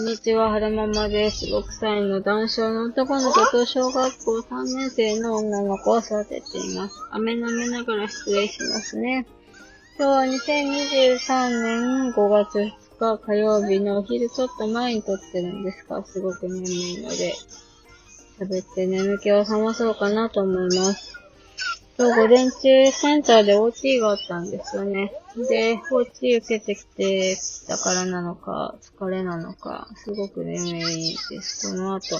んにちは、はるままです。6歳の男性の男の子と小学校3年生の女の子を育てています。飴舐めながら失礼しますね。今日は2023年5月2日火曜日のお昼ちょっと前に撮ってるんですが、すごく眠いので、喋って眠気を覚まそうかなと思います。今日午前中センターで OT があったんですよね。で、OT 受けてきてたからなのか、疲れなのか、すごく眠いです。この後、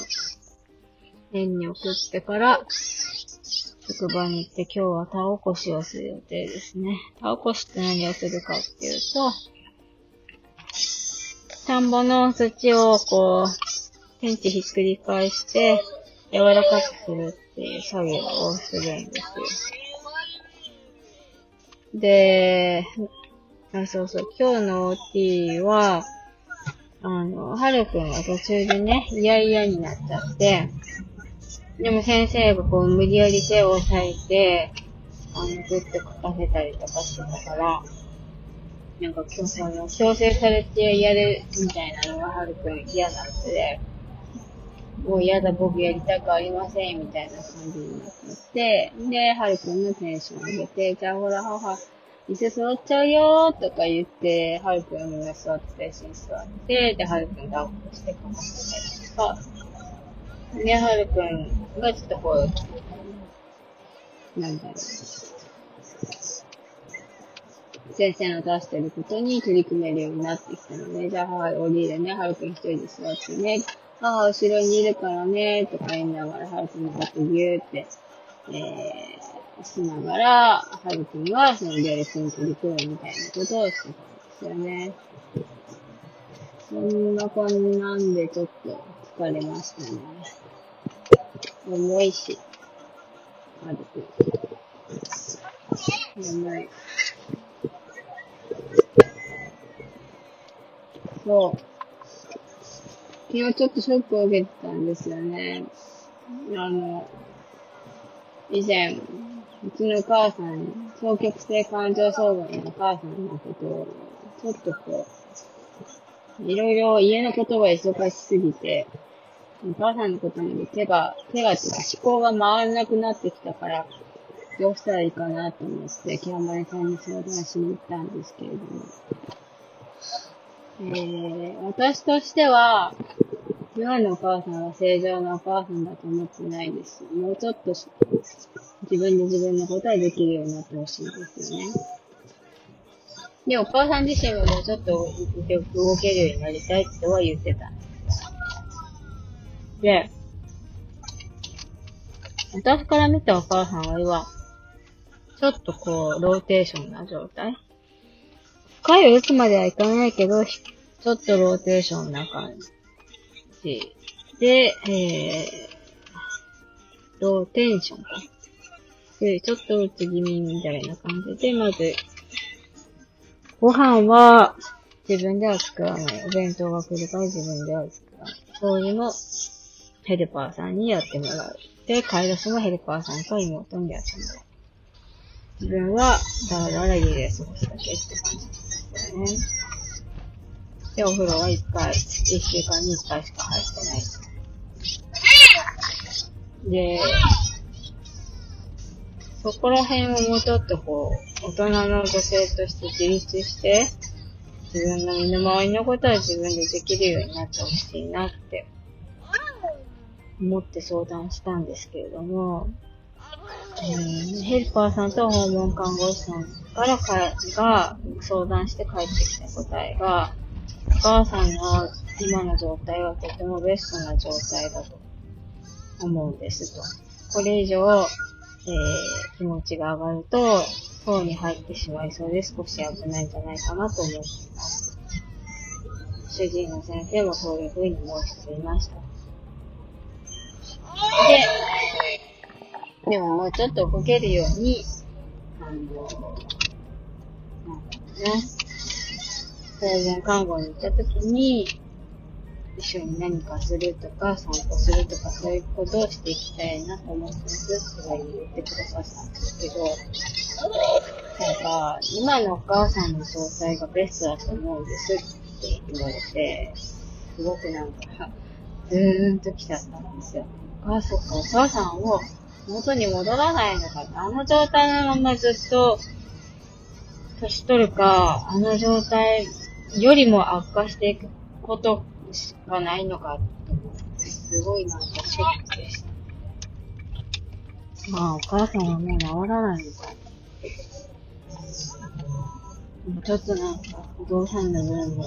園に送ってから、職場に行って今日は田起こしをする予定ですね。田起こしって何をするかっていうと、田んぼの土をこう、天地ひっくり返して、柔らかくするっていう作業をするんですよ。で、あ、そうそう、今日の OT は、あの、はるくんが途中でね、嫌々になっちゃって、でも先生がこう無理やり手を押さえて、あの、ぐっと書かせたりとかしてたから、なんか今日その、強制されてやるみたいなのがはるくん嫌だってで、もう嫌だ、僕やりたくありません、みたいな感じになって、で、はるくんのテンション上げて、じゃあほら、母、椅子座っちゃうよーとか言って、はるくんが座って、一緒に座って、で、はるくんがアップしてかまってたりとか、で、はるくんがちょっとこう、なんだろう。先生の出してることに取り組めるようになってきたので、じゃあ、はい、降りるね、はるくん一人で座ってね、ああ、後ろにいるからね、とか言いながら、はるくんのことぎゅーって、えー、しながら、はるくんはそのレースに取り組むみたいなことをしてたんですよね。そんなこんなんでちょっと疲れましたね。重いし、はるくん。重い。そう。昨日ちょっとショックを受けてたんですよね。あの、以前、うちのお母さん、双極性感情障害のお母さんのことを、ちょっとこう、いろいろ家のことが忙しすぎて、お母さんのことに手が、手がっていうか思考が回らなくなってきたから、どうしたらいいかなと思って、キャンバレさんに相談しに行ったんですけれども。えー、私としては、今のお母さんは正常なお母さんだと思ってないですし。もうちょっと自分で自分のことはできるようになってほしいですよね。で、お母さん自身ももうちょっと動けるようになりたいっては言ってたんです。で、私から見たお母さんは今、ちょっとこう、ローテーションな状態深い打つまではいかないけど、ちょっとローテーションな感じ。で、えー、ローテンションか。で、ちょっと打つ気味みたいな感じで、まず、ご飯は自分では作らない。お弁当が来るから自分では作らない。そういうの、ヘルパーさんにやってもらう。で、買い出しもヘルパーさんと妹にやってもらう。自分は、だらだら家で過ごすだけって感じですよね。で、お風呂は一回、一週間に一回しか入ってない。で、そこら辺をもうちょっとこう、大人の女性として自立して、自分の身の回りのことは自分でできるようになってほしいなって、思って相談したんですけれども、ヘルパーさんと訪問看護師さんからかが相談して帰ってきた答えが、お母さんの今の状態はとてもベストな状態だと思うんですと。これ以上、えー、気持ちが上がると、層に入ってしまいそうで少し危ないんじゃないかなと思っています。主治医の先生もそういうふうに申していました。で、でももうちょっと動けるように、あの、なんだろうね。生前看護に行った時に、一緒に何かするとか、散歩するとか、そういうことをしていきたいなと思ってますって言ってくださったんですけど、なんか、今のお母さんの状態がベストだと思うんですって言われて、すごくなんか、ずーんと来ちゃったんですよ。あ、そっか、お母さんを元に戻らないのかってあの状態のままずっと、年取るか、あの状態よりも悪化していくことしかないのかって思って、すごいなんかショックでした。まあ、お母さんはもう治らないのか。ちょっとなんか、不動産の分で、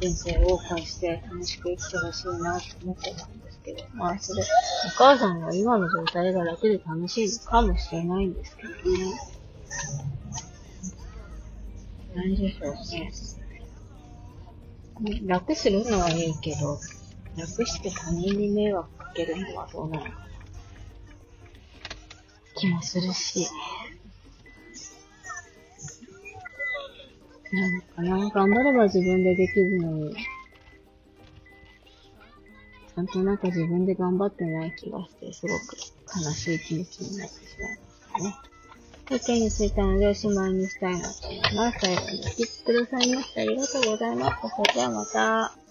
人生を謳歌して楽しく生きてほしいなって思ってたんですけど、まあそれ、お母さんが今の状態が楽で楽しいかもしれないんですけどね。何でしょうね。楽するのはいいけど、楽して他人に迷惑かけるのはどうなの？か。気もするし。なんかな、頑張れば自分でできるのに、ちゃんとなんか自分で頑張ってない気がして、すごく悲しい気持ちになってしまいましたね。意見についてのでおしまいにしたいなと思います。最後にお聞きくださいましてありがとうございます。それではまた。